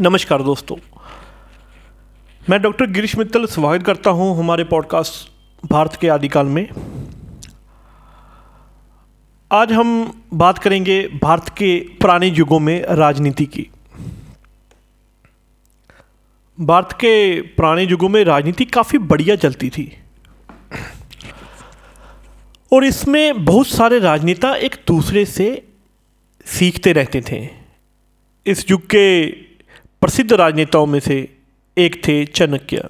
नमस्कार दोस्तों। मैं डॉक्टर गिरीश मित्तल स्वागत करता हूँ हमारे पॉडकास्ट भारत के आदिकाल में। आज हम बात करेंगे भारत के पुराने युगों में राजनीति की। भारत के पुराने युगों में राजनीति काफ़ी बढ़िया चलती थी। और इसमें बहुत सारे राजनेता एक दूसरे से सीखते रहते थे। इस युग के प्रसिद्ध राजनेताओं में से एक थे चाणक्य।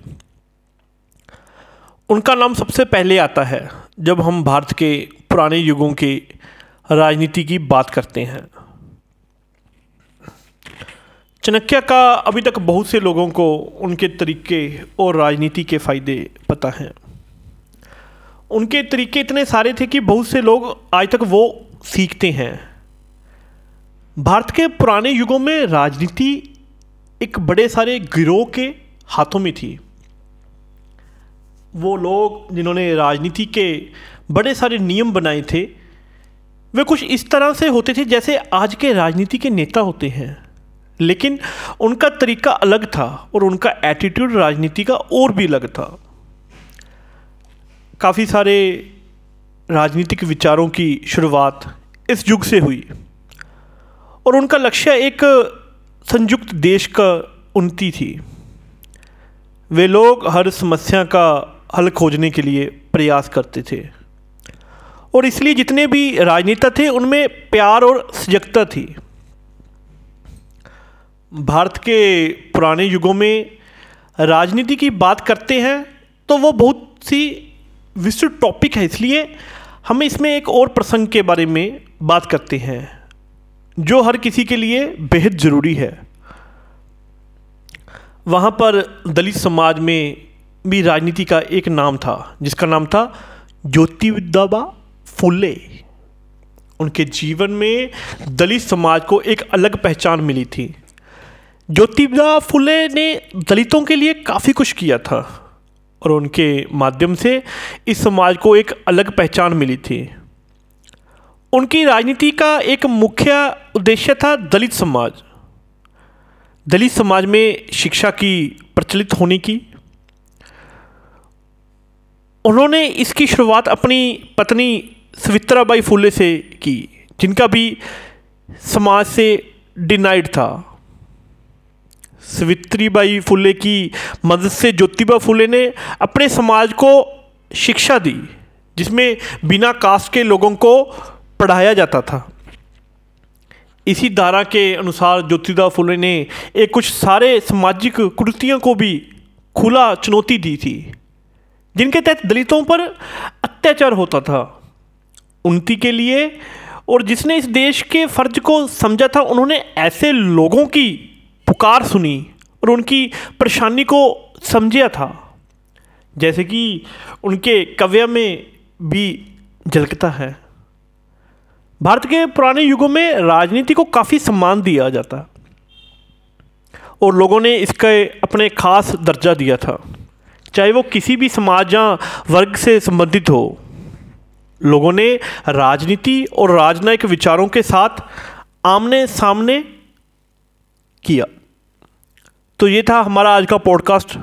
उनका नाम सबसे पहले आता है जब हम भारत के पुराने युगों के राजनीति की बात करते हैं। चाणक्य का अभी तक बहुत से लोगों को उनके तरीके और राजनीति के फ़ायदे पता हैं। उनके तरीके इतने सारे थे कि बहुत से लोग आज तक वो सीखते हैं। भारत के पुराने युगों में राजनीति एक बड़े सारे गिरोह के हाथों में थी। वो लोग जिन्होंने राजनीति के बड़े सारे नियम बनाए थे, वे कुछ इस तरह से होते थे जैसे आज के राजनीति के नेता होते हैं। लेकिन उनका तरीका अलग था और उनका एटीट्यूड राजनीति का और भी अलग था। काफ़ी सारे राजनीतिक विचारों की शुरुआत इस युग से हुई। और उनका लक्ष्य एक संयुक्त देश का उन्नति थी। वे लोग हर समस्या का हल खोजने के लिए प्रयास करते थे। और इसलिए जितने भी राजनेता थे, उनमें प्यार और सजगता थी। भारत के पुराने युगों में राजनीति की बात करते हैं तो वो बहुत सी विस्तृत टॉपिक है। इसलिए हम इसमें एक और प्रसंग के बारे में बात करते हैं। जो हर किसी के लिए बेहद ज़रूरी है। वहाँ पर दलित समाज में भी राजनीति का एक नाम था, जिसका नाम था ज्योतिबा फुले। उनके जीवन में दलित समाज को एक अलग पहचान मिली थी। ज्योतिबा फुले ने दलितों के लिए काफ़ी कुछ किया था और उनके माध्यम से इस समाज को एक अलग पहचान मिली थी। उनकी राजनीति का एक मुख्य उद्देश्य था दलित समाज। दलित समाज में शिक्षा की प्रचलित होने की। उन्होंने इसकी शुरुआत अपनी पत्नी सवित्राबाई फूले से की, जिनका भी समाज से डिनाइड था। सवित्रीबाई फूले की मदद से ज्योतिबा फूले ने अपने समाज को शिक्षा दी, जिसमें बिना कास्ट के लोगों को पढ़ाया जाता था। इसी धारा के अनुसार ज्योतिदा फुले ने एक कुछ सारे सामाजिक कुर्तियों को भी खुला चुनौती दी थी, जिनके तहत दलितों पर अत्याचार होता था, उन्नति के लिए, और जिसने इस देश के फ़र्ज़ को समझा था, उन्होंने ऐसे लोगों की पुकार सुनी और उनकी परेशानी को समझा था, जैसे कि उनके कव्य में भी झलकता है। भारत के पुराने युगों में राजनीति को काफ़ी सम्मान दिया जाता और लोगों ने इसके अपने खास दर्जा दिया था। चाहे वो किसी भी समाज या वर्ग से संबंधित हो, लोगों ने राजनीति और राजनयिक विचारों के साथ आमने सामने किया। तो ये था हमारा आज का पॉडकास्ट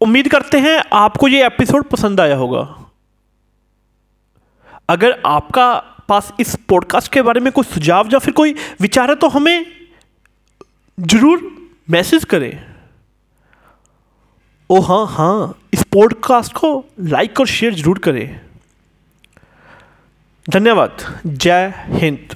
उम्मीद करते हैं आपको ये एपिसोड पसंद आया होगा। अगर आपका पास इस पॉडकास्ट के बारे में कोई सुझाव या फिर कोई विचार है तो हमें ज़रूर मैसेज करें। ओ हाँ हाँ इस पॉडकास्ट को लाइक और शेयर ज़रूर करें। धन्यवाद। जय हिंद।